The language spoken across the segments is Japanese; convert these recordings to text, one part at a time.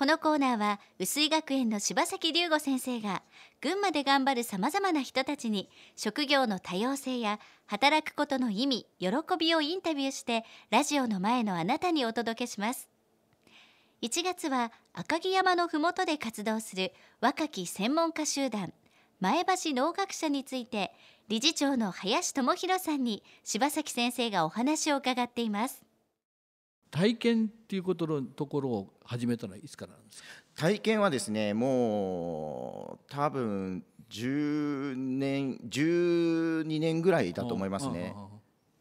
このコーナーは薄井学園の柴崎龍吾先生が群馬で頑張るさまざまな人たちに職業の多様性や働くことの意味喜びをインタビューしてラジオの前のあなたにお届けします。1月は赤城山のふもとで活動する若き専門家集団前橋農学者について理事長の林智博さんに柴崎先生がお話を伺っています。体験っていうことのところを始めたのはいつからなんですか？体験はですねもう多分10年12年ぐらいだと思いますね。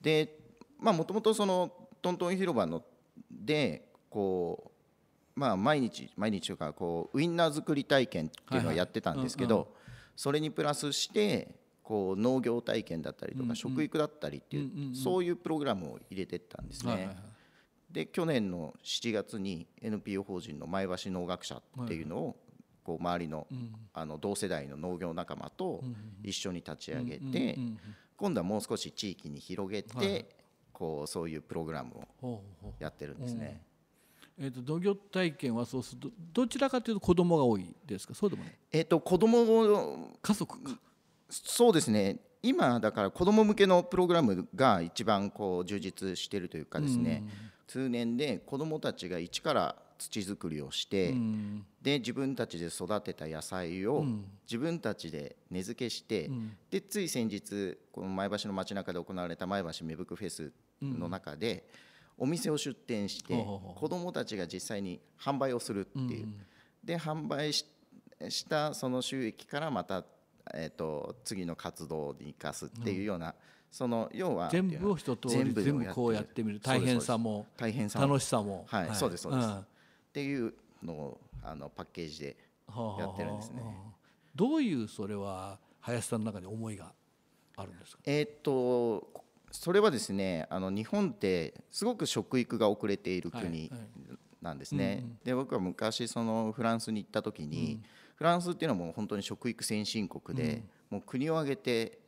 でまあもともとそのトントン広場のでこうまあ毎日毎日というかこうウインナー作り体験っていうのをやってたんですけどそれにプラスしてこう農業体験だったりとか食育だったりっていうそういうプログラムを入れてったんですね。で去年の7月に NPO 法人の前橋農学者っていうのをこう周りのあの同世代の農業仲間と一緒に立ち上げて今度はもう少し地域に広げてこうそういうプログラムをやってるんですね。えー、と農業体験はそうするとどちらかというと子供が多いですか？そうでもない。えっ、と子供家族か。そうですね。今だから子供向けのプログラムが一番こう充実しているというかですね、通年で子どもたちが一から土作りをして、で自分たちで育てた野菜を自分たちで根付けして、でつい先日この前橋の街中で行われた前橋芽吹くフェスの中で、お店を出店して子どもたちが実際に販売をするっていう、で販売したその収益からまた、えー、と次の活動に生かすっていうような、その要は全部を一通り全部こうやってみる。大変さも大変さ楽しさも。はい、そうですそうです、っていうのをあのパッケージでやってるんですね。どういうそれは林さんの中に思いがあるんですか？えっとそれはですねあの日本ってすごく食育が遅れている国なんですね。で僕は昔そのフランスに行った時に、フランスっていうのはもう本当に食育先進国で、もう国を挙げて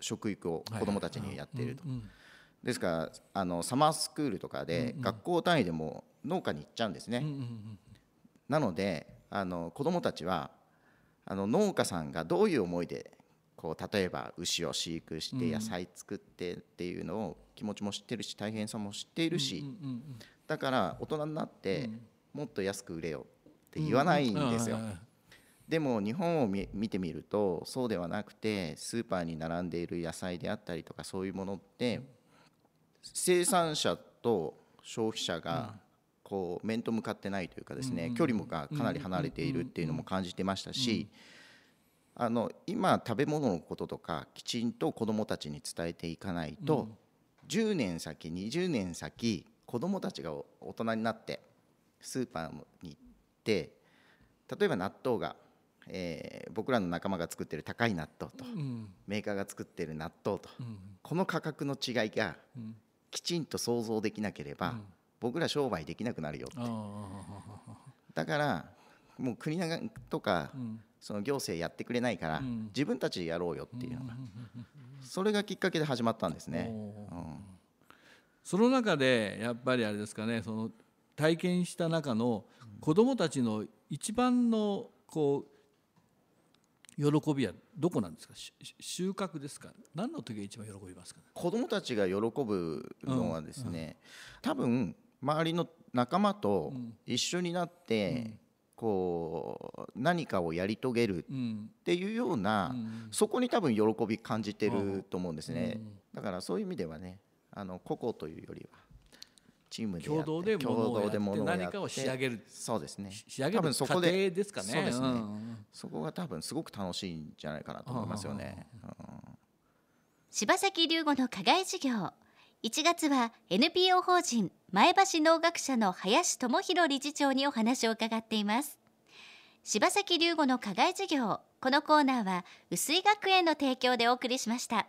食育を子どもたちにやっていると。ですからあのサマースクールとかで学校単位でも農家に行っちゃうんですね。なのであの子どもたちはあの農家さんがどういう思いでこう例えば牛を飼育して野菜作ってっていうのを気持ちも知ってるし大変さも知っているしだから大人になってもっと安く売れよって言わないんですよ。でも日本を見てみるとそうではなくてスーパーに並んでいる野菜であったりとかそういうものって生産者と消費者がこう面と向かってないというかですね距離もがかなり離れているっていうのも感じてましたしあの今食べ物のこととかきちんと子どもたちに伝えていかないと10年先20年先子どもたちが大人になってスーパーに行って例えば納豆がえー、僕らの仲間が作ってる高い納豆と、うん、メーカーが作ってる納豆と、うん、この価格の違いがきちんと想像できなければ、うん、僕ら商売できなくなるよって。だからもう国とか、その行政やってくれないから、自分たちでやろうよっていうのが、それがきっかけで始まったんですね。その中でやっぱりあれですかねその体験した中の子どもたちの一番のこう喜びはどこなんですか？収穫ですか？何の時が一番喜びますか、ね、子どもたちが喜ぶのはですね、うん。うん、多分周りの仲間と一緒になって、うん、こう何かをやり遂げるっていうような、そこに多分喜び感じてると思うんですね、だからそういう意味ではねあの個々というよりはチームで共同で共物を何かを仕上げるそうですね。仕上げるそこでですかね。そうですね、んそこが多分すごく楽しいんじゃないかなと思いますよね、柴崎龍吾の課外授業。1月は NPO 法人前橋農学者の林智博理事長にお話を伺っています。柴崎龍吾の課外授業。このコーナーは薄井学園の提供でお送りしました